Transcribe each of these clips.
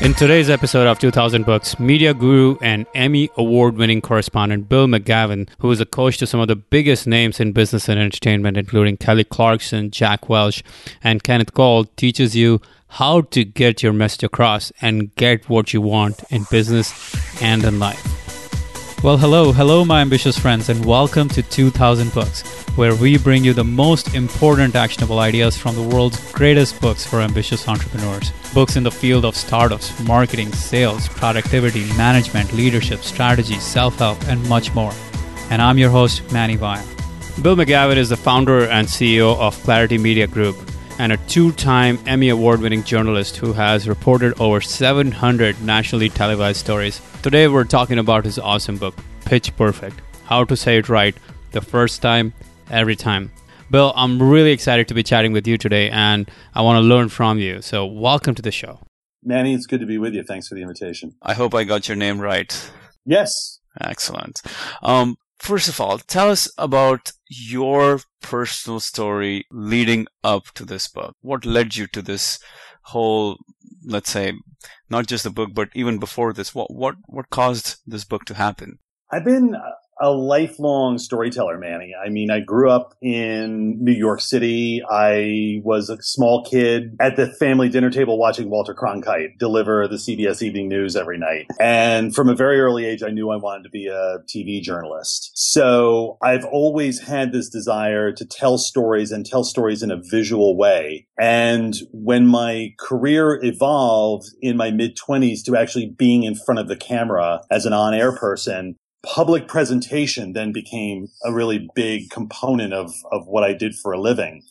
In today's episode of 2000 Books, media guru and Emmy award winning correspondent Bill McGowan, who is a coach to some of the biggest names in business and entertainment, including Kelly Clarkson, Jack Welch, and Kenneth Cole, teaches you how to get your message across and get what you want in business and in life. Well, hello, hello, my ambitious friends, and welcome to 2000 Books, where we bring you the most important actionable ideas from the world's greatest books for ambitious entrepreneurs. Books in the field of startups, marketing, sales, productivity, management, leadership, strategy, self help, and much more. And I'm your host, Manny Vaya. Bill McGowan is the founder and CEO of Clarity Media Group and a two time Emmy Award winning journalist who has reported over 700 nationally televised stories. Today, we're talking about his awesome book, Pitch Perfect How to Say It Right the First Time, Every Time. Bill, I'm really excited to be chatting with you today, and I want to learn from you. So, welcome to the show. Manny, it's good to be with you. Thanks for the invitation. I hope I got your name right. Yes. Excellent. Um, first of all, tell us about your personal story leading up to this book. What led you to this whole, let's say, not just the book, but even before this, what what what caused this book to happen? I've been a lifelong storyteller, Manny. I mean, I grew up in New York City. I was a small kid at the family dinner table watching Walter Cronkite deliver the CBS Evening News every night. And from a very early age, I knew I wanted to be a TV journalist. So I've always had this desire to tell stories and tell stories in a visual way. And when my career evolved in my mid 20s to actually being in front of the camera as an on air person, public presentation then became a really big component of, of what I did for a living.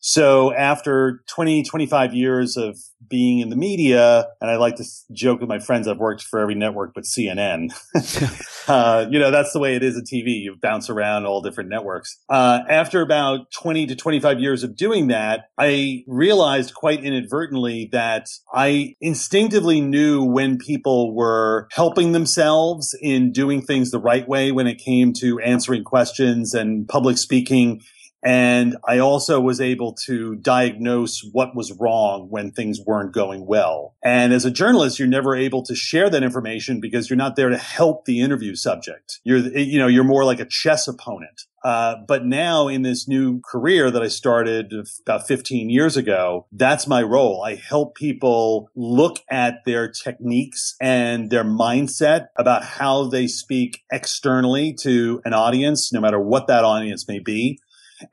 So after 20, 25 years of being in the media, and I like to joke with my friends, I've worked for every network but CNN. uh, you know, that's the way it is at TV. You bounce around all different networks. Uh, after about 20 to 25 years of doing that, I realized quite inadvertently that I instinctively knew when people were helping themselves in doing things the right way when it came to answering questions and public speaking and I also was able to diagnose what was wrong when things weren't going well. And as a journalist, you're never able to share that information because you're not there to help the interview subject. You're, you know, you're more like a chess opponent. Uh, but now in this new career that I started about 15 years ago, that's my role. I help people look at their techniques and their mindset about how they speak externally to an audience, no matter what that audience may be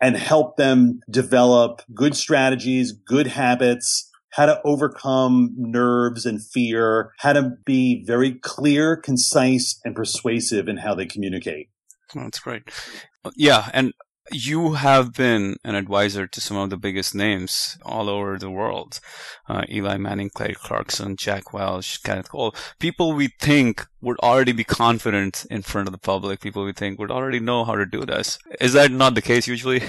and help them develop good strategies, good habits, how to overcome nerves and fear, how to be very clear, concise, and persuasive in how they communicate. Oh, that's great. Yeah. And you have been an advisor to some of the biggest names all over the world. Uh, Eli Manning, Kelly Clarkson, Jack Welch, Kenneth Cole. People we think would already be confident in front of the public. People we think would already know how to do this. Is that not the case usually?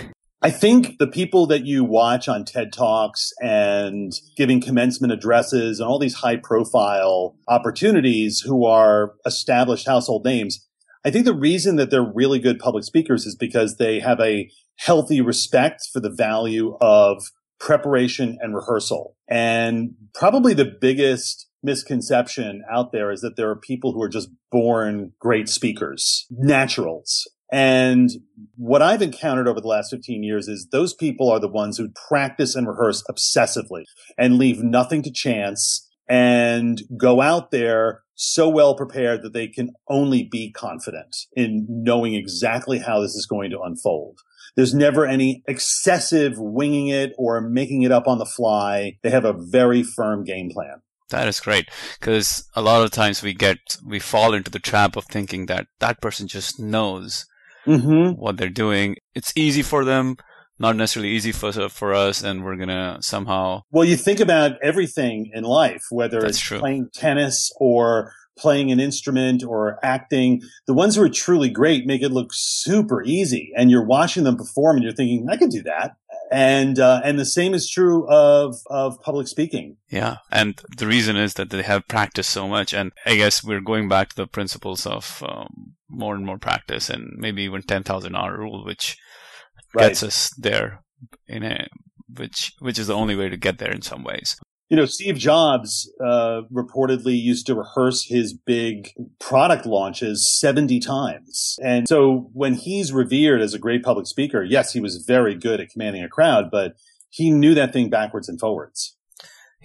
I think the people that you watch on TED Talks and giving commencement addresses and all these high profile opportunities who are established household names, I think the reason that they're really good public speakers is because they have a healthy respect for the value of preparation and rehearsal. And probably the biggest misconception out there is that there are people who are just born great speakers, naturals. And what I've encountered over the last 15 years is those people are the ones who practice and rehearse obsessively and leave nothing to chance and go out there so well prepared that they can only be confident in knowing exactly how this is going to unfold. There's never any excessive winging it or making it up on the fly. They have a very firm game plan. That is great because a lot of times we get, we fall into the trap of thinking that that person just knows mm-hmm. what they're doing. It's easy for them not necessarily easy for for us, and we're gonna somehow. Well, you think about everything in life, whether That's it's true. playing tennis or playing an instrument or acting. The ones who are truly great make it look super easy, and you're watching them perform, and you're thinking, "I could do that." And uh, and the same is true of of public speaking. Yeah, and the reason is that they have practiced so much, and I guess we're going back to the principles of um, more and more practice, and maybe even ten thousand hour rule, which right. gets us there in a which which is the only way to get there in some ways. You know, Steve Jobs uh, reportedly used to rehearse his big product launches 70 times. And so when he's revered as a great public speaker, yes, he was very good at commanding a crowd, but he knew that thing backwards and forwards.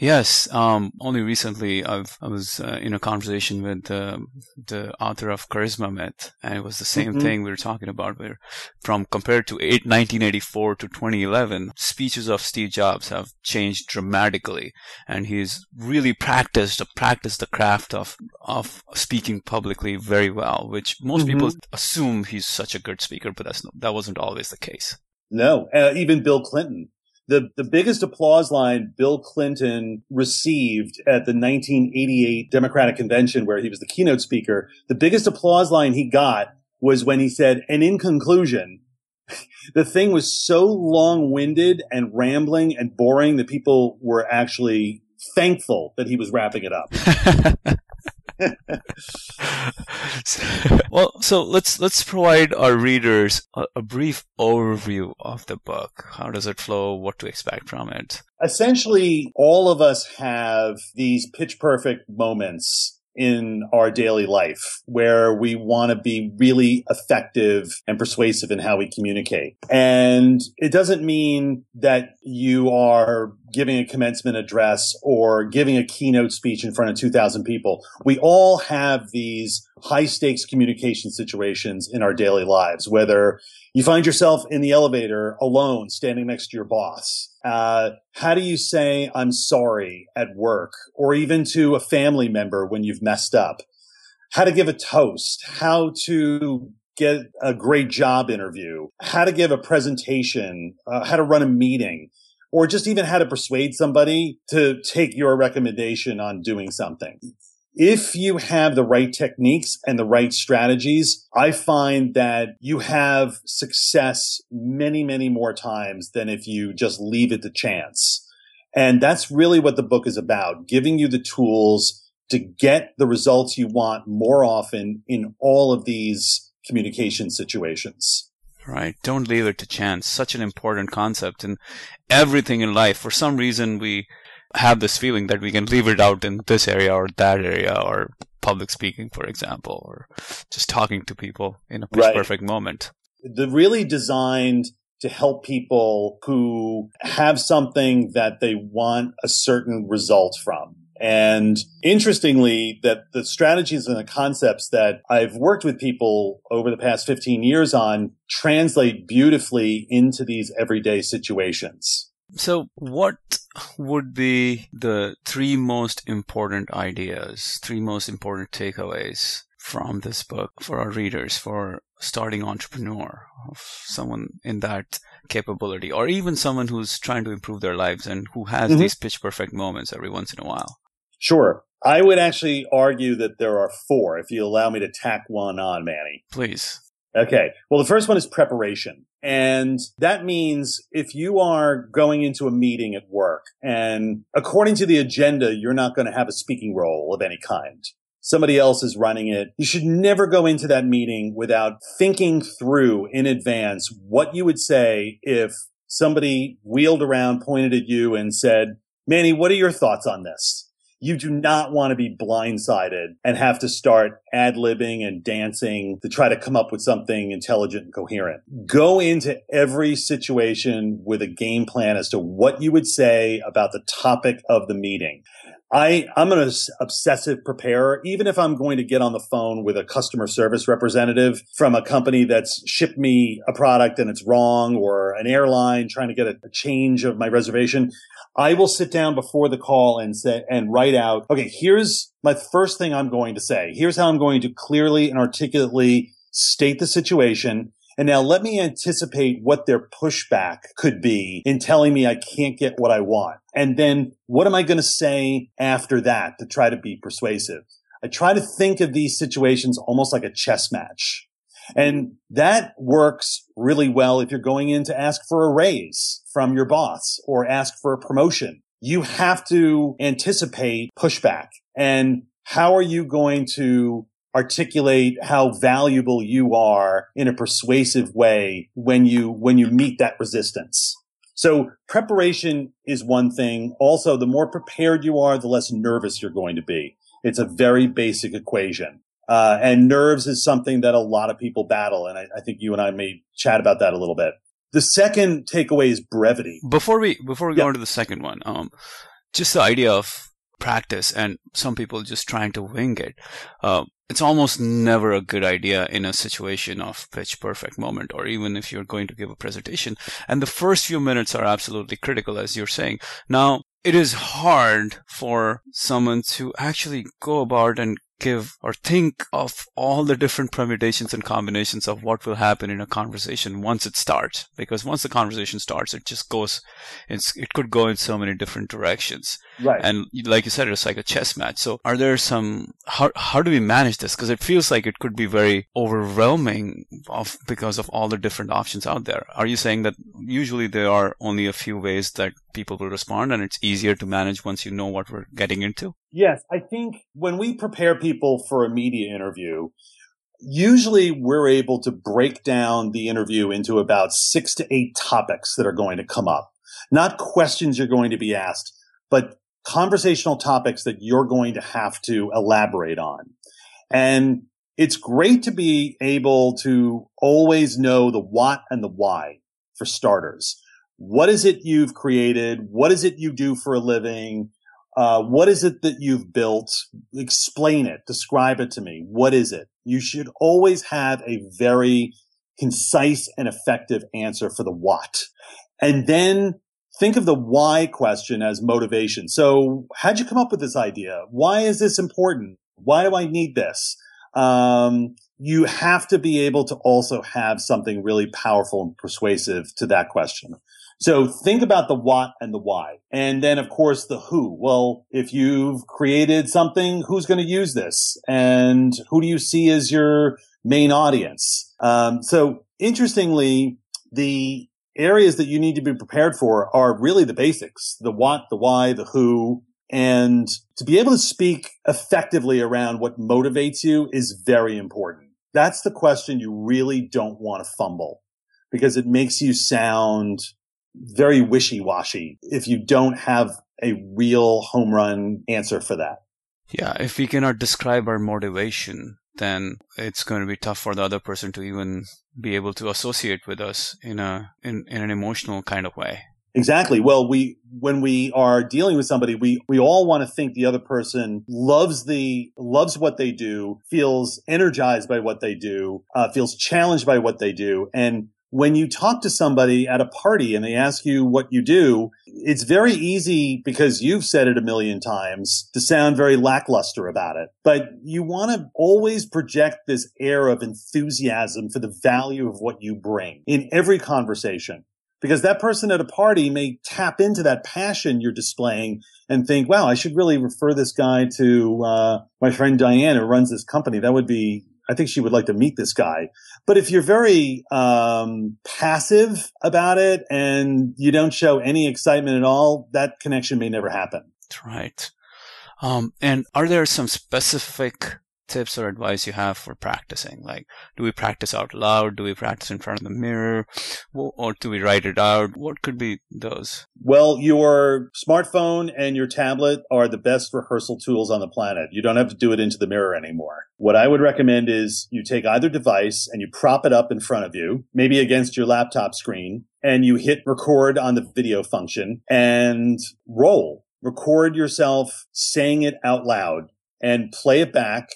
Yes, um, only recently I've, I was uh, in a conversation with uh, the author of Charisma Myth, and it was the same mm-hmm. thing we were talking about. Where, from compared to eight, 1984 to 2011, speeches of Steve Jobs have changed dramatically, and he's really practiced practiced the craft of of speaking publicly very well, which most mm-hmm. people assume he's such a good speaker, but that's that wasn't always the case. No, uh, even Bill Clinton the, the biggest applause line Bill Clinton received at the 1988 Democratic Convention, where he was the keynote speaker, the biggest applause line he got was when he said, and in conclusion, the thing was so long winded and rambling and boring that people were actually thankful that he was wrapping it up. well, so let's let's provide our readers a, a, brief overview of the book. How does it flow? What to expect from it? Essentially, all of us have these pitch perfect moments in our daily life where we want to be really effective and persuasive in how we communicate. And it doesn't mean that you are giving a commencement address or giving a keynote speech in front of 2000 people. We all have these high stakes communication situations in our daily lives, whether you find yourself in the elevator alone, standing next to your boss. Uh, how do you say I'm sorry at work or even to a family member when you've messed up? How to give a toast, how to get a great job interview, how to give a presentation, uh, how to run a meeting, or just even how to persuade somebody to take your recommendation on doing something if you have the right techniques and the right strategies, I find that you have success many, many more times than if you just leave it to chance. And that's really what the book is about, giving you the tools to get the results you want more often in all of these communication situations. Right. Don't leave it to chance. Such an important concept in everything in life. For some reason, we have this feeling that we can leave it out in this area or that area or public speaking, for example, or just talking to people in a right. perfect moment. They're really designed to help people who have something that they want a certain result from. And interestingly, that the strategies and the concepts that I've worked with people over the past 15 years on translate beautifully into these everyday situations. So, what would be the three most important ideas, three most important takeaways from this book for our readers, for starting entrepreneur, someone in that capability, or even someone who's trying to improve their lives and who has mm-hmm. these pitch perfect moments every once in a while? Sure. I would actually argue that there are four, if you allow me to tack one on, Manny. Please. Okay. Well, the first one is preparation. And that means if you are going into a meeting at work and according to the agenda, you're not going to have a speaking role of any kind. Somebody else is running it. You should never go into that meeting without thinking through in advance what you would say if somebody wheeled around, pointed at you and said, Manny, what are your thoughts on this? You do not want to be blindsided and have to start ad libbing and dancing to try to come up with something intelligent and coherent. Go into every situation with a game plan as to what you would say about the topic of the meeting. I, I'm an obsessive preparer, even if I'm going to get on the phone with a customer service representative from a company that's shipped me a product and it's wrong or an airline trying to get a change of my reservation. I will sit down before the call and say, and write out, okay, here's my first thing I'm going to say. Here's how I'm going to clearly and articulately state the situation. And now let me anticipate what their pushback could be in telling me I can't get what I want. And then what am I going to say after that to try to be persuasive? I try to think of these situations almost like a chess match. And that works really well if you're going in to ask for a raise from your boss or ask for a promotion. You have to anticipate pushback. And how are you going to articulate how valuable you are in a persuasive way when you, when you meet that resistance? So preparation is one thing. Also, the more prepared you are, the less nervous you're going to be. It's a very basic equation. Uh, and nerves is something that a lot of people battle. And I, I think you and I may chat about that a little bit. The second takeaway is brevity. Before we before we go on to the second one, um, just the idea of practice and some people just trying to wing it. Uh, it's almost never a good idea in a situation of pitch perfect moment or even if you're going to give a presentation. And the first few minutes are absolutely critical, as you're saying. Now, it is hard for someone to actually go about and give or think of all the different permutations and combinations of what will happen in a conversation once it starts. Because once the conversation starts, it just goes, it's, it could go in so many different directions. Right. And like you said, it's like a chess match. So are there some, how, how do we manage this? Because it feels like it could be very overwhelming of, because of all the different options out there. Are you saying that usually there are only a few ways that people will respond and it's easier to manage once you know what we're getting into? Yes. I think when we prepare people for a media interview, usually we're able to break down the interview into about six to eight topics that are going to come up. Not questions you're going to be asked, but conversational topics that you're going to have to elaborate on. And it's great to be able to always know the what and the why for starters. What is it you've created? What is it you do for a living? Uh, what is it that you've built? Explain it. Describe it to me. What is it? You should always have a very concise and effective answer for the what. And then think of the why question as motivation. So how'd you come up with this idea? Why is this important? Why do I need this? Um, you have to be able to also have something really powerful and persuasive to that question. So think about the what and the why. And then of course the who. Well, if you've created something, who's going to use this? And who do you see as your main audience? Um, so interestingly, the areas that you need to be prepared for are really the basics, the what, the why, the who, and to be able to speak effectively around what motivates you is very important. That's the question you really don't want to fumble because it makes you sound very wishy-washy if you don't have a real home run answer for that. Yeah, if we cannot describe our motivation, then it's going to be tough for the other person to even be able to associate with us in a in, in an emotional kind of way. Exactly. Well, we when we are dealing with somebody, we we all want to think the other person loves the loves what they do, feels energized by what they do, uh, feels challenged by what they do, and when you talk to somebody at a party and they ask you what you do, it's very easy because you've said it a million times to sound very lackluster about it. But you want to always project this air of enthusiasm for the value of what you bring in every conversation. Because that person at a party may tap into that passion you're displaying and think, wow, I should really refer this guy to uh, my friend Diane who runs this company. That would be I think she would like to meet this guy. But if you're very um, passive about it and you don't show any excitement at all, that connection may never happen. That's right. Um, and are there some specific tips or advice you have for practicing? Like, do we practice out loud? Do we practice in front of the mirror? Or do we write it out? What could be those? Well, your smartphone and your tablet are the best rehearsal tools on the planet. You don't have to do it into the mirror anymore. What I would recommend is you take either device and you prop it up in front of you, maybe against your laptop screen, and you hit record on the video function and roll. Record yourself saying it out loud and play it back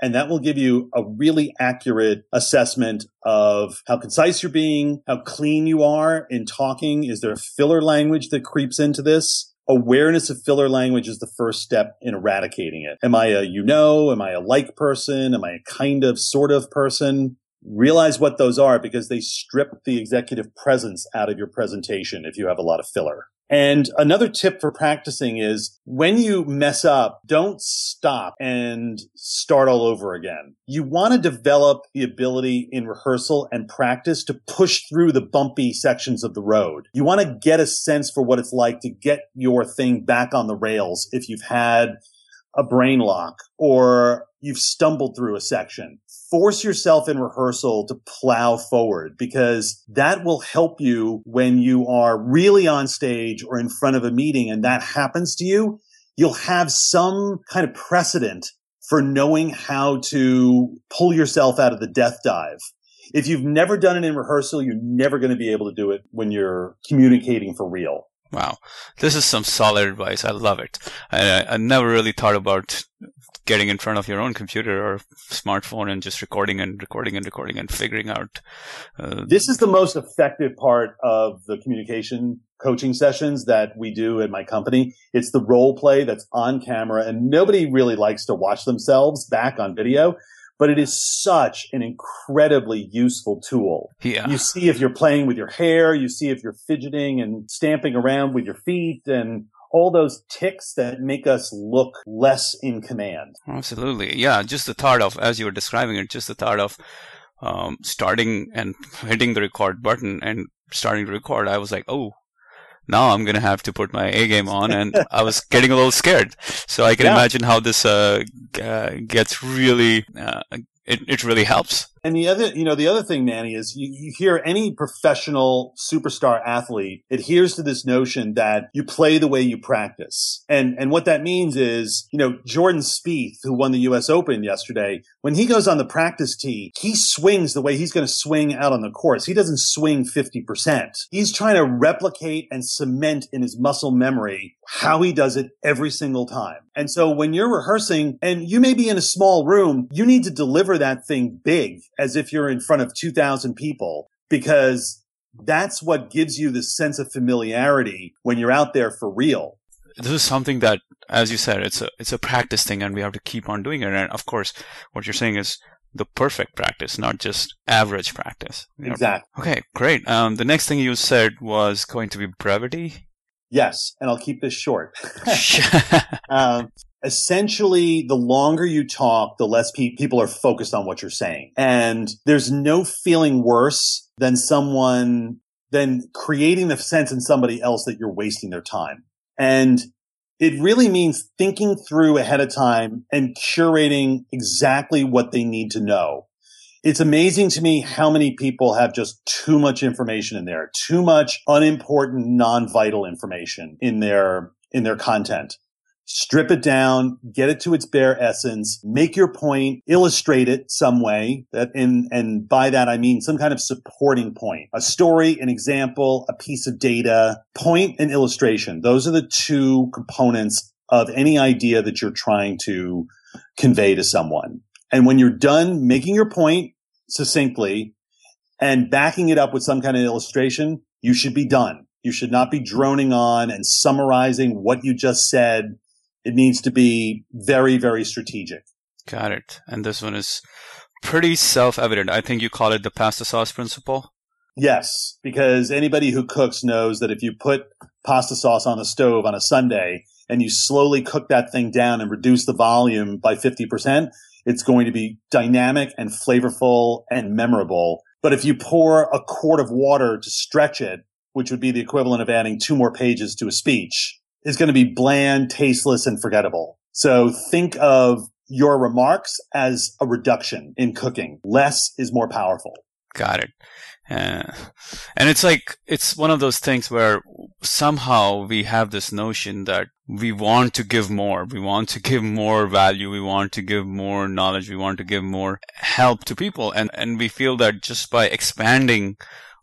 and that will give you a really accurate assessment of how concise you're being, how clean you are in talking. Is there filler language that creeps into this? Awareness of filler language is the first step in eradicating it. Am I a you know? Am I a like person? Am I a kind of sort of person? Realize what those are because they strip the executive presence out of your presentation if you have a lot of filler. And another tip for practicing is when you mess up, don't stop and start all over again. You want to develop the ability in rehearsal and practice to push through the bumpy sections of the road. You want to get a sense for what it's like to get your thing back on the rails if you've had a brain lock or you've stumbled through a section. Force yourself in rehearsal to plow forward because that will help you when you are really on stage or in front of a meeting and that happens to you. You'll have some kind of precedent for knowing how to pull yourself out of the death dive. If you've never done it in rehearsal, you're never going to be able to do it when you're communicating for real. Wow, this is some solid advice. I love it. I, I never really thought about getting in front of your own computer or smartphone and just recording and recording and recording and figuring out. Uh, this is the most effective part of the communication coaching sessions that we do at my company. It's the role play that's on camera and nobody really likes to watch themselves back on video but it is such an incredibly useful tool. Yeah. You see if you're playing with your hair, you see if you're fidgeting and stamping around with your feet and all those ticks that make us look less in command. Absolutely. Yeah. Just the thought of, as you were describing it, just the thought of um, starting and hitting the record button and starting to record, I was like, oh, now I'm gonna have to put my A game on, and I was getting a little scared. So I can yeah. imagine how this uh, gets really. Uh, it, it really helps. And the other, you know, the other thing, Manny, is you, you hear any professional superstar athlete adheres to this notion that you play the way you practice. And, and what that means is, you know, Jordan Spieth, who won the U.S. Open yesterday, when he goes on the practice tee, he swings the way he's going to swing out on the course. He doesn't swing 50%. He's trying to replicate and cement in his muscle memory how he does it every single time. And so when you're rehearsing and you may be in a small room, you need to deliver that thing big as if you're in front of 2000 people because that's what gives you this sense of familiarity when you're out there for real. This is something that, as you said, it's a it's a practice thing, and we have to keep on doing it. And of course, what you're saying is the perfect practice, not just average practice. Exactly. Okay, great. Um, the next thing you said was going to be brevity. Yes, and I'll keep this short. um, essentially the longer you talk, the less pe- people are focused on what you're saying. And there's no feeling worse than someone, than creating the sense in somebody else that you're wasting their time. And it really means thinking through ahead of time and curating exactly what they need to know. It's amazing to me how many people have just too much information in there, too much unimportant, non-vital information in their, in their content strip it down, get it to its bare essence, make your point, illustrate it some way that in, and by that I mean some kind of supporting point, a story, an example, a piece of data, point and illustration. Those are the two components of any idea that you're trying to convey to someone. And when you're done making your point succinctly and backing it up with some kind of illustration, you should be done. You should not be droning on and summarizing what you just said it needs to be very, very strategic. Got it. And this one is pretty self evident. I think you call it the pasta sauce principle. Yes, because anybody who cooks knows that if you put pasta sauce on the stove on a Sunday and you slowly cook that thing down and reduce the volume by 50%, it's going to be dynamic and flavorful and memorable. But if you pour a quart of water to stretch it, which would be the equivalent of adding two more pages to a speech, is going to be bland, tasteless, and forgettable. So think of your remarks as a reduction in cooking. Less is more powerful. Got it. Uh, and it's like, it's one of those things where somehow we have this notion that we want to give more. We want to give more value. We want to give more knowledge. We want to give more help to people. And, and we feel that just by expanding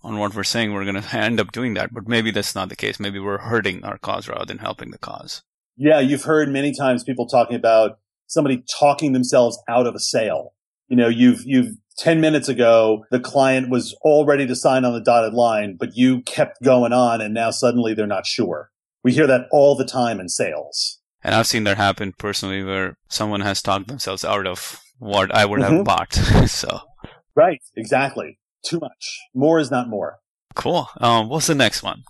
on what we're saying, we're going to end up doing that. But maybe that's not the case. Maybe we're hurting our cause rather than helping the cause. Yeah, you've heard many times people talking about somebody talking themselves out of a sale. You know, you've, you've 10 minutes ago, the client was all ready to sign on the dotted line, but you kept going on and now suddenly they're not sure. We hear that all the time in sales. And I've seen that happen personally where someone has talked themselves out of what I would mm-hmm. have bought. so. Right. Exactly too much. More is not more. Cool. Um, what's the next one?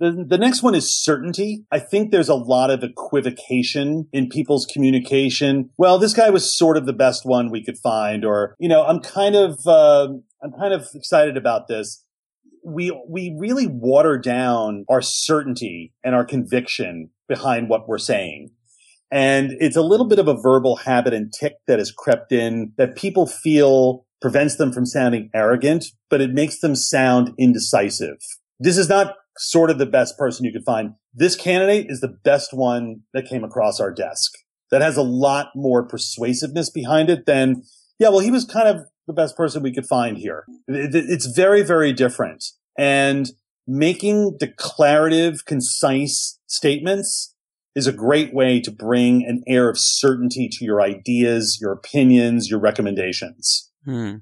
The, the next one is certainty. I think there's a lot of equivocation in people's communication. Well, this guy was sort of the best one we could find, or, you know, I'm kind of, uh, I'm kind of excited about this. We, we really water down our certainty and our conviction behind what we're saying. And it's a little bit of a verbal habit and tick that has crept in that people feel prevents them from sounding arrogant, but it makes them sound indecisive. This is not sort of the best person you could find. This candidate is the best one that came across our desk that has a lot more persuasiveness behind it than, yeah, well, he was kind of the best person we could find here. It's very, very different. And making declarative, concise statements is a great way to bring an air of certainty to your ideas, your opinions, your recommendations. Hmm.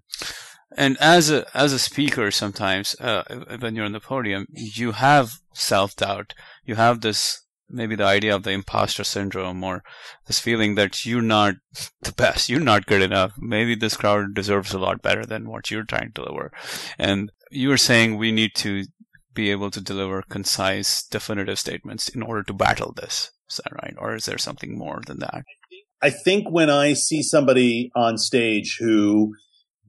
And as a as a speaker, sometimes uh, when you're on the podium, you have self doubt. You have this maybe the idea of the imposter syndrome or this feeling that you're not the best, you're not good enough. Maybe this crowd deserves a lot better than what you're trying to deliver. And you were saying we need to be able to deliver concise, definitive statements in order to battle this. Is that right? Or is there something more than that? I think when I see somebody on stage who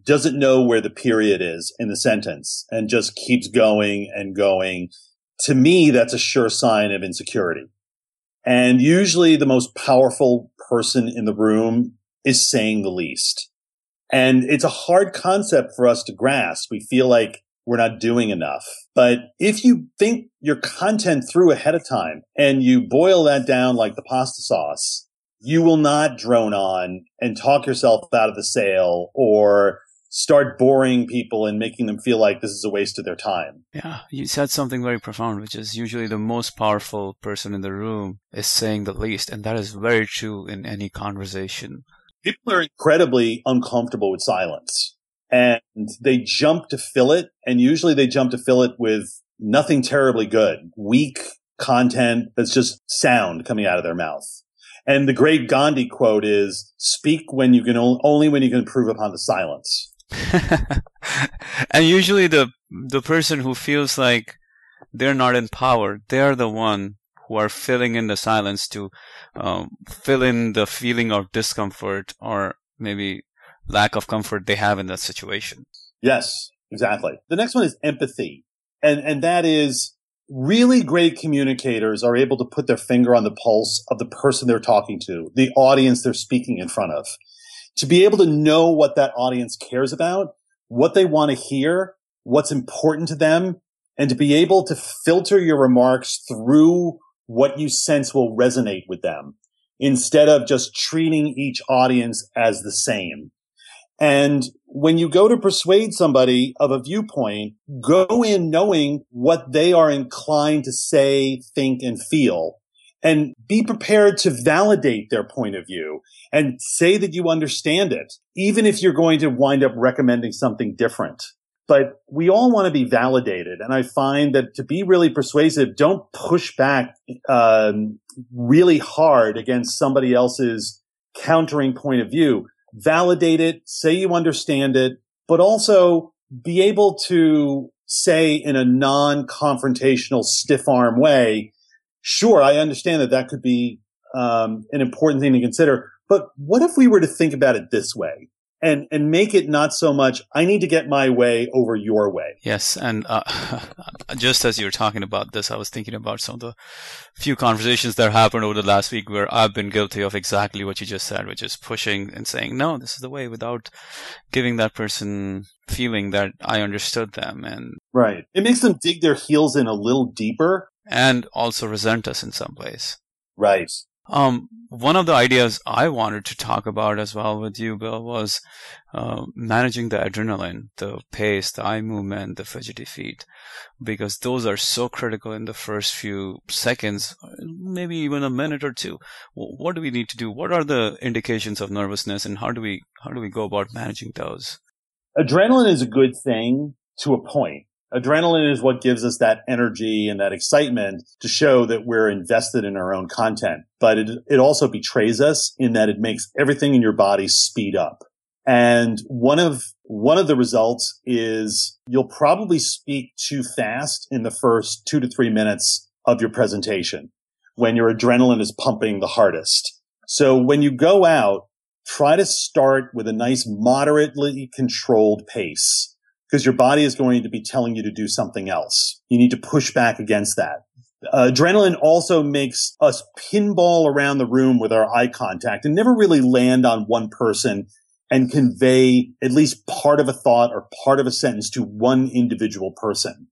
doesn't know where the period is in the sentence and just keeps going and going, to me, that's a sure sign of insecurity. And usually the most powerful person in the room is saying the least. And it's a hard concept for us to grasp. We feel like we're not doing enough. But if you think your content through ahead of time and you boil that down like the pasta sauce, you will not drone on and talk yourself out of the sale or start boring people and making them feel like this is a waste of their time. Yeah, you said something very profound, which is usually the most powerful person in the room is saying the least. And that is very true in any conversation. People are incredibly uncomfortable with silence and they jump to fill it. And usually they jump to fill it with nothing terribly good, weak content that's just sound coming out of their mouth. And the great Gandhi quote is speak when you can only when you can improve upon the silence. and usually the the person who feels like they're not in power, they're the one who are filling in the silence to um, fill in the feeling of discomfort or maybe lack of comfort they have in that situation. Yes, exactly. The next one is empathy. And, and that is really great communicators are able to put their finger on the pulse of the person they're talking to, the audience they're speaking in front of to be able to know what that audience cares about, what they want to hear, what's important to them, and to be able to filter your remarks through what you sense will resonate with them instead of just treating each audience as the same. And when you go to persuade somebody of a viewpoint, go in knowing what they are inclined to say, think, and feel and be prepared to validate their point of view and say that you understand it, even if you're going to wind up recommending something different. But we all want to be validated. And I find that to be really persuasive, don't push back um, really hard against somebody else's countering point of view. Validate it, say you understand it, but also be able to say in a non-confrontational stiff arm way, sure, I understand that that could be um, an important thing to consider. But what if we were to think about it this way? and and make it not so much I need to get my way over your way. Yes, and uh, just as you were talking about this, I was thinking about some of the few conversations that happened over the last week where I've been guilty of exactly what you just said, which is pushing and saying no, this is the way, without giving that person feeling that I understood them and right. It makes them dig their heels in a little deeper and also resent us in some ways. Right. Um, one of the ideas I wanted to talk about as well with you, Bill, was uh, managing the adrenaline, the pace, the eye movement, the fidgety feet, because those are so critical in the first few seconds, maybe even a minute or two. What do we need to do? What are the indications of nervousness, and how do we how do we go about managing those? Adrenaline is a good thing to a point adrenaline is what gives us that energy and that excitement to show that we're invested in our own content. But it, it also betrays us in that it makes everything in your body speed up. And one of, one of the results is you'll probably speak too fast in the first two to three minutes of your presentation when your adrenaline is pumping the hardest. So when you go out, try to start with a nice moderately controlled pace because your body is going to be telling you to do something else. You need to push back against that. Uh, adrenaline also makes us pinball around the room with our eye contact and never really land on one person and convey at least part of a thought or part of a sentence to one individual person.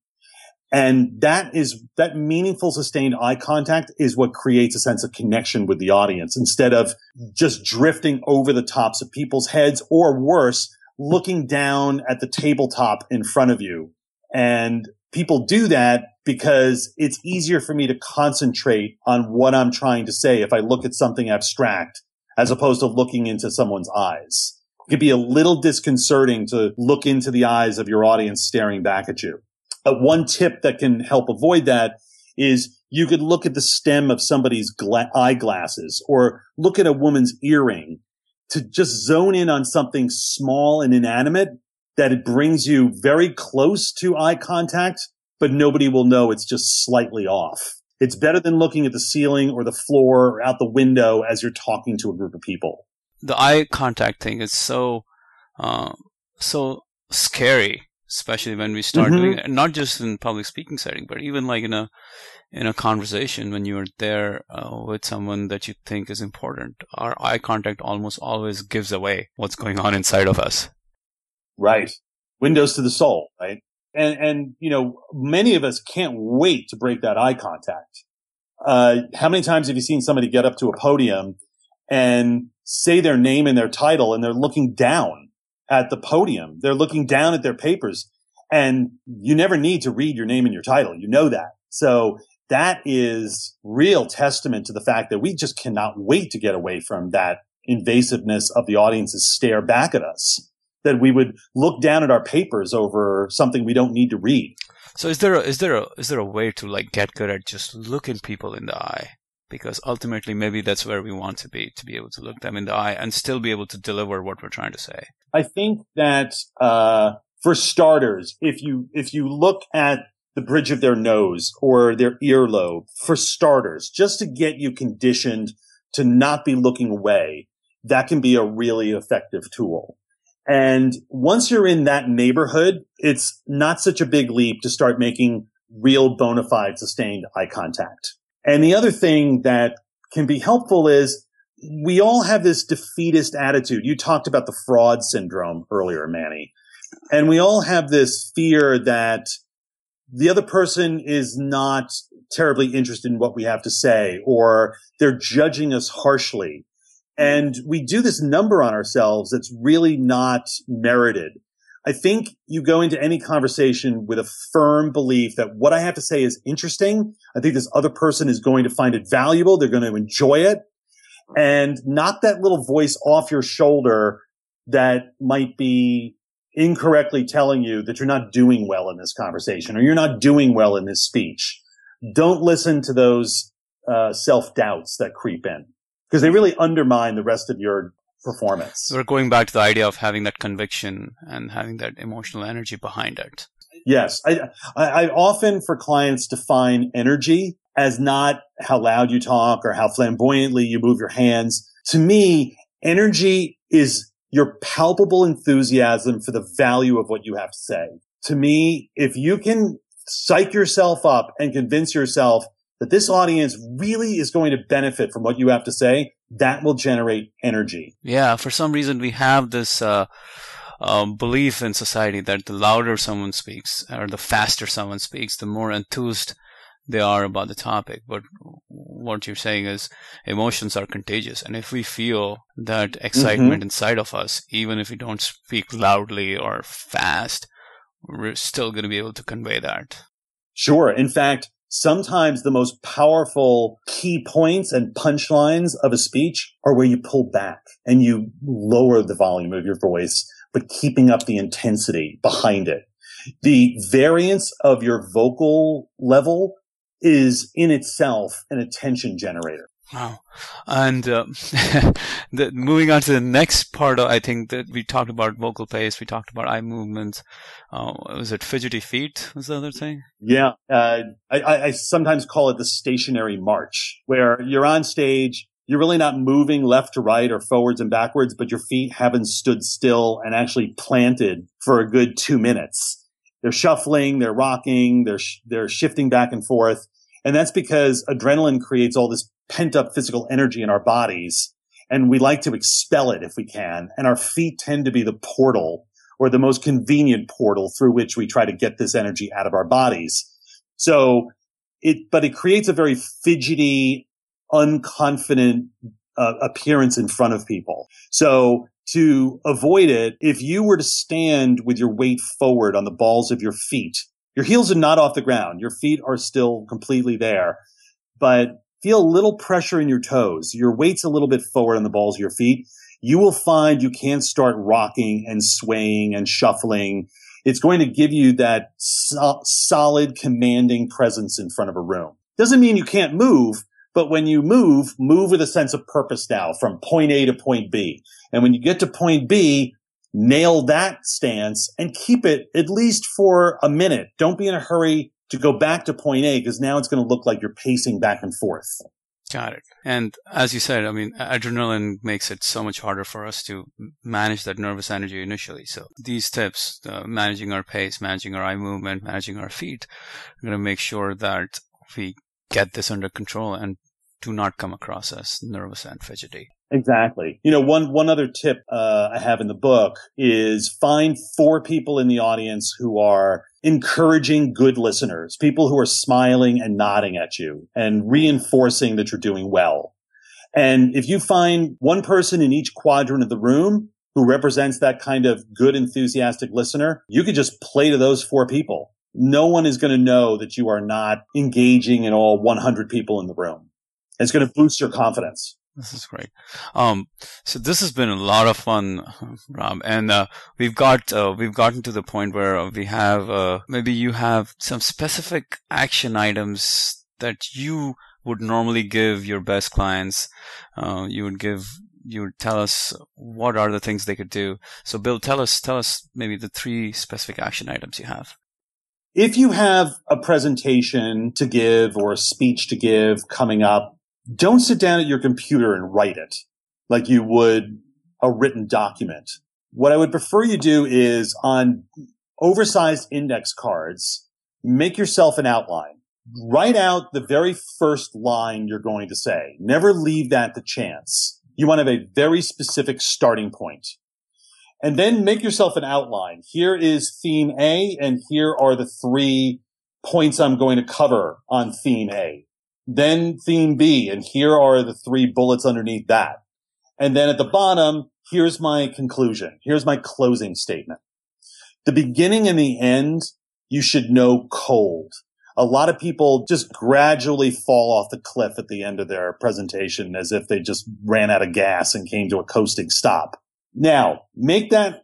And that is, that meaningful sustained eye contact is what creates a sense of connection with the audience instead of just drifting over the tops of people's heads or worse, looking down at the tabletop in front of you. And people do that because it's easier for me to concentrate on what I'm trying to say if I look at something abstract as opposed to looking into someone's eyes. It can be a little disconcerting to look into the eyes of your audience staring back at you. But one tip that can help avoid that is you could look at the stem of somebody's gla- eyeglasses or look at a woman's earring to just zone in on something small and inanimate that it brings you very close to eye contact, but nobody will know it's just slightly off. It's better than looking at the ceiling or the floor or out the window as you're talking to a group of people. The eye contact thing is so, uh, so scary especially when we start mm-hmm. doing it, not just in public speaking setting, but even like in a in a conversation when you're there uh, with someone that you think is important. Our eye contact almost always gives away what's going on inside of us. Right, windows to the soul, right? And and you know, many of us can't wait to break that eye contact. Uh, how many times have you seen somebody get up to a podium and say their name and their title, and they're looking down? At the podium. They're looking down at their papers and you never need to read your name and your title. You know that. So that is real testament to the fact that we just cannot wait to get away from that invasiveness of the audience's stare back at us. That we would look down at our papers over something we don't need to read. So is there a, is there a, is there a way to like get good at just looking people in the eye? Because ultimately, maybe that's where we want to be, to be able to look them in the eye and still be able to deliver what we're trying to say. I think that uh, for starters, if you if you look at the bridge of their nose or their earlobe, for starters, just to get you conditioned to not be looking away, that can be a really effective tool. And once you're in that neighborhood, it's not such a big leap to start making real bona fide sustained eye contact. And the other thing that can be helpful is we all have this defeatist attitude. You talked about the fraud syndrome earlier, Manny. And we all have this fear that the other person is not terribly interested in what we have to say or they're judging us harshly. And we do this number on ourselves that's really not merited. I think you go into any conversation with a firm belief that what I have to say is interesting. I think this other person is going to find it valuable. They're going to enjoy it and knock that little voice off your shoulder that might be incorrectly telling you that you're not doing well in this conversation or you're not doing well in this speech. Don't listen to those uh, self doubts that creep in because they really undermine the rest of your performance. We're going back to the idea of having that conviction and having that emotional energy behind it. Yes. I, I, I often for clients define energy as not how loud you talk or how flamboyantly you move your hands. To me, energy is your palpable enthusiasm for the value of what you have to say. To me, if you can psych yourself up and convince yourself that this audience really is going to benefit from what you have to say, that will generate energy. Yeah, for some reason we have this uh, um, belief in society that the louder someone speaks or the faster someone speaks, the more enthused they are about the topic. But what you're saying is emotions are contagious. And if we feel that excitement mm-hmm. inside of us, even if we don't speak loudly or fast, we're still going to be able to convey that. Sure. In fact, sometimes the most powerful key points and punchlines of a speech are where you pull back and you lower the volume of your voice, but keeping up the intensity behind it. The variance of your vocal level is in itself an attention generator. Wow. And uh, the, moving on to the next part, I think that we talked about vocal pace, we talked about eye movements. Uh, was it fidgety feet? Was the other thing? Yeah. Uh, I, I sometimes call it the stationary march, where you're on stage, you're really not moving left to right or forwards and backwards, but your feet haven't stood still and actually planted for a good two minutes. They're shuffling, they're rocking, they're, sh- they're shifting back and forth. And that's because adrenaline creates all this pent up physical energy in our bodies. And we like to expel it if we can. And our feet tend to be the portal or the most convenient portal through which we try to get this energy out of our bodies. So it, but it creates a very fidgety, unconfident uh, appearance in front of people. So to avoid it, if you were to stand with your weight forward on the balls of your feet, your heels are not off the ground. Your feet are still completely there, but feel a little pressure in your toes. Your weight's a little bit forward on the balls of your feet. You will find you can't start rocking and swaying and shuffling. It's going to give you that so- solid, commanding presence in front of a room. Doesn't mean you can't move, but when you move, move with a sense of purpose now from point A to point B. And when you get to point B, nail that stance and keep it at least for a minute. Don't be in a hurry to go back to point A because now it's going to look like you're pacing back and forth. Got it. And as you said, I mean, adrenaline makes it so much harder for us to manage that nervous energy initially. So these tips, uh, managing our pace, managing our eye movement, managing our feet, are going to make sure that we get this under control and do not come across as nervous and fidgety. Exactly. You know, one one other tip uh, I have in the book is find four people in the audience who are encouraging good listeners, people who are smiling and nodding at you and reinforcing that you're doing well. And if you find one person in each quadrant of the room who represents that kind of good, enthusiastic listener, you could just play to those four people. No one is going to know that you are not engaging in all 100 people in the room. It's going to boost your confidence. This is great. Um, so this has been a lot of fun, Rob, and uh, we've got uh, we've gotten to the point where we have uh, maybe you have some specific action items that you would normally give your best clients. Uh, you would give you would tell us what are the things they could do. So, Bill, tell us tell us maybe the three specific action items you have. If you have a presentation to give or a speech to give coming up don't sit down at your computer and write it like you would a written document. What I would prefer you do is on oversized index cards, make yourself an outline. Write out the very first line you're going to say. Never leave that to chance. You want to have a very specific starting point. And then make yourself an outline. Here is theme A, and here are the three points I'm going to cover on theme A then theme B, and here are the three bullets underneath that. And then at the bottom, here's my conclusion. Here's my closing statement. The beginning and the end, you should know cold. A lot of people just gradually fall off the cliff at the end of their presentation as if they just ran out of gas and came to a coasting stop. Now, make that,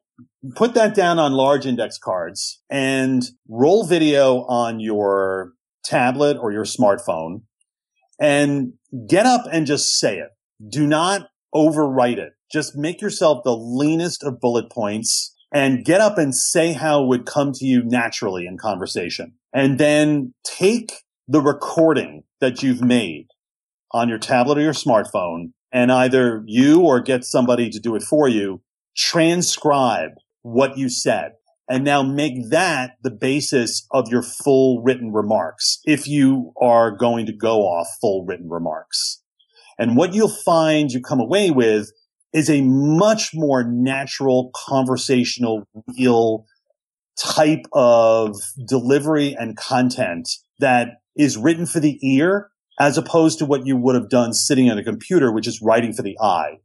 put that down on large index cards and roll video on your tablet or your smartphone and get up and just say it. Do not overwrite it. Just make yourself the leanest of bullet points and get up and say how it would come to you naturally in conversation. And then take the recording that you've made on your tablet or your smartphone and either you or get somebody to do it for you, transcribe what you said and now make that the basis of your full written remarks if you are going to go off full written remarks. And what you'll find you come away with is a much more natural, conversational, real type of delivery and content that is written for the ear as opposed to what you would have done sitting at a computer, which is writing for the eye.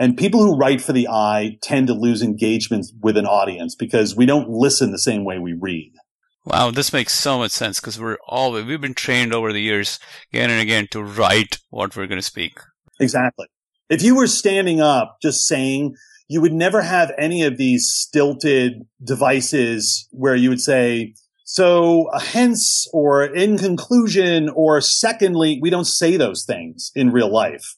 And people who write for the eye tend to lose engagement with an audience because we don't listen the same way we read. Wow, this makes so much sense because we're all we've been trained over the years again and again to write what we're going to speak. Exactly. If you were standing up just saying, you would never have any of these stilted devices where you would say, so hence or in conclusion or secondly, we don't say those things in real life.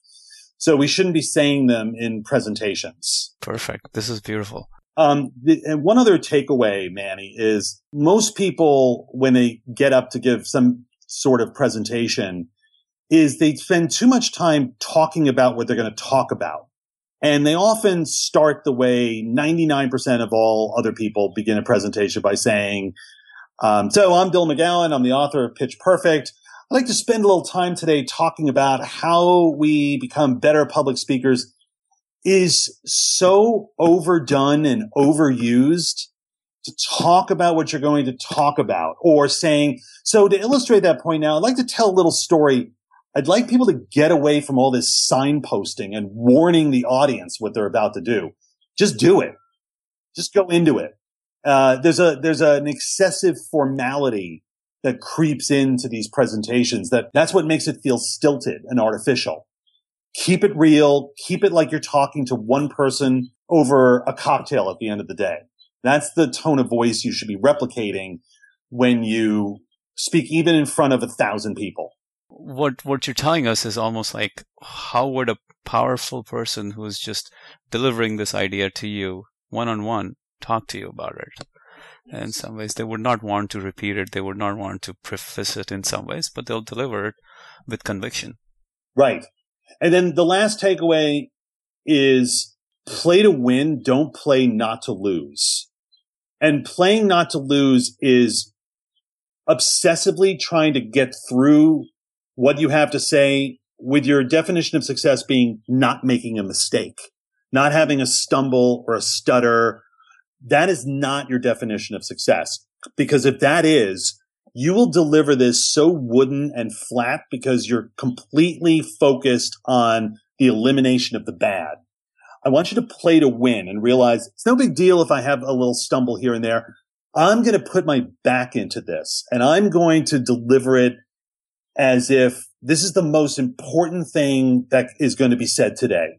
So we shouldn't be saying them in presentations. Perfect. This is beautiful. Um, the, and one other takeaway, Manny, is most people, when they get up to give some sort of presentation, is they spend too much time talking about what they're going to talk about. And they often start the way 99% of all other people begin a presentation by saying, um, so I'm Bill McGowan. I'm the author of Pitch Perfect. I'd like to spend a little time today talking about how we become better public speakers is so overdone and overused to talk about what you're going to talk about or saying, so to illustrate that point now, I'd like to tell a little story. I'd like people to get away from all this signposting and warning the audience what they're about to do. Just do it. Just go into it. Uh, there's a, there's an excessive formality that creeps into these presentations that that's what makes it feel stilted and artificial. Keep it real. Keep it like you're talking to one person over a cocktail at the end of the day. That's the tone of voice you should be replicating when you speak even in front of a thousand people. What what you're telling us is almost like how would a powerful person who's just delivering this idea to you one on one talk to you about it? In some ways, they would not want to repeat it. They would not want to preface it in some ways, but they'll deliver it with conviction. Right. And then the last takeaway is play to win. Don't play not to lose. And playing not to lose is obsessively trying to get through what you have to say with your definition of success being not making a mistake, not having a stumble or a stutter. That is not your definition of success. Because if that is, you will deliver this so wooden and flat because you're completely focused on the elimination of the bad. I want you to play to win and realize it's no big deal if I have a little stumble here and there. I'm going to put my back into this and I'm going to deliver it as if this is the most important thing that is going to be said today.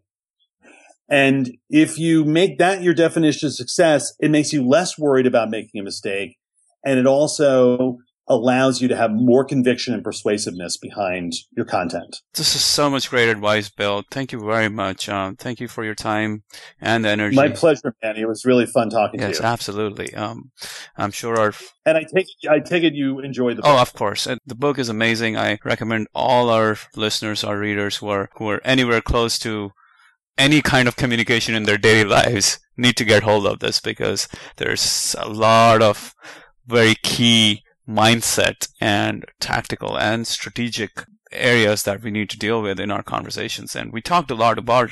And if you make that your definition of success, it makes you less worried about making a mistake. And it also allows you to have more conviction and persuasiveness behind your content. This is so much great advice, Bill. Thank you very much. Um, thank you for your time and energy. My pleasure, Manny. It was really fun talking yes, to you. Yes, absolutely. Um, I'm sure our and I take I take it you enjoyed the book. Oh, of course. And the book is amazing. I recommend all our listeners, our readers who are who are anywhere close to any kind of communication in their daily lives need to get hold of this because there's a lot of very key mindset and tactical and strategic areas that we need to deal with in our conversations. And we talked a lot about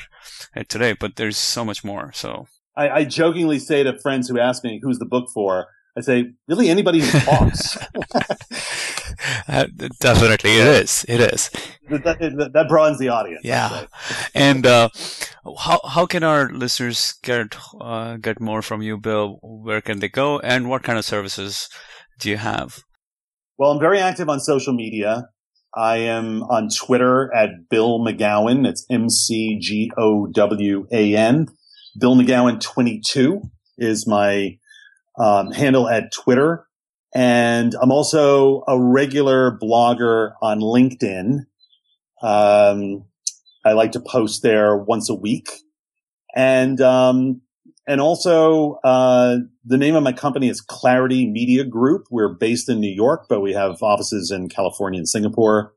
it today, but there's so much more. So I, I jokingly say to friends who ask me who's the book for, I say, really anybody who talks. uh, definitely, it is. It is. That, that, that broadens the audience. Yeah. and uh, how how can our listeners get uh, get more from you, Bill? Where can they go, and what kind of services do you have? Well, I'm very active on social media. I am on Twitter at Bill McGowan. It's M C G O W A N. Bill McGowan 22 is my um, handle at Twitter. And I'm also a regular blogger on LinkedIn. Um, I like to post there once a week. And um, and also, uh, the name of my company is Clarity Media Group. We're based in New York, but we have offices in California and Singapore.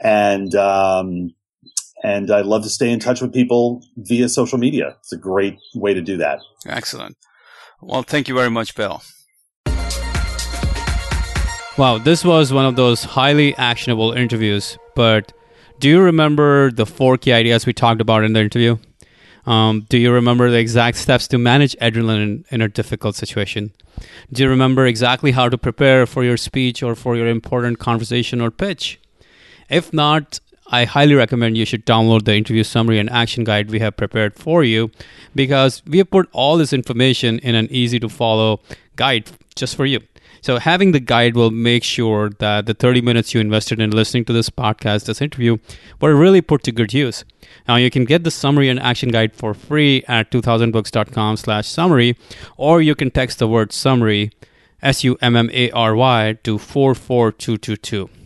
And, um, and I love to stay in touch with people via social media. It's a great way to do that. Excellent. Well, thank you very much, Bill. Wow, this was one of those highly actionable interviews. But do you remember the four key ideas we talked about in the interview? Um, do you remember the exact steps to manage adrenaline in a difficult situation? Do you remember exactly how to prepare for your speech or for your important conversation or pitch? If not, I highly recommend you should download the interview summary and action guide we have prepared for you because we have put all this information in an easy to follow guide just for you. So having the guide will make sure that the 30 minutes you invested in listening to this podcast, this interview, were really put to good use. Now you can get the summary and action guide for free at 2000books.com slash summary, or you can text the word summary, S-U-M-M-A-R-Y, to 44222.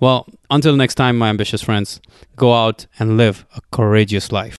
Well, until next time, my ambitious friends, go out and live a courageous life.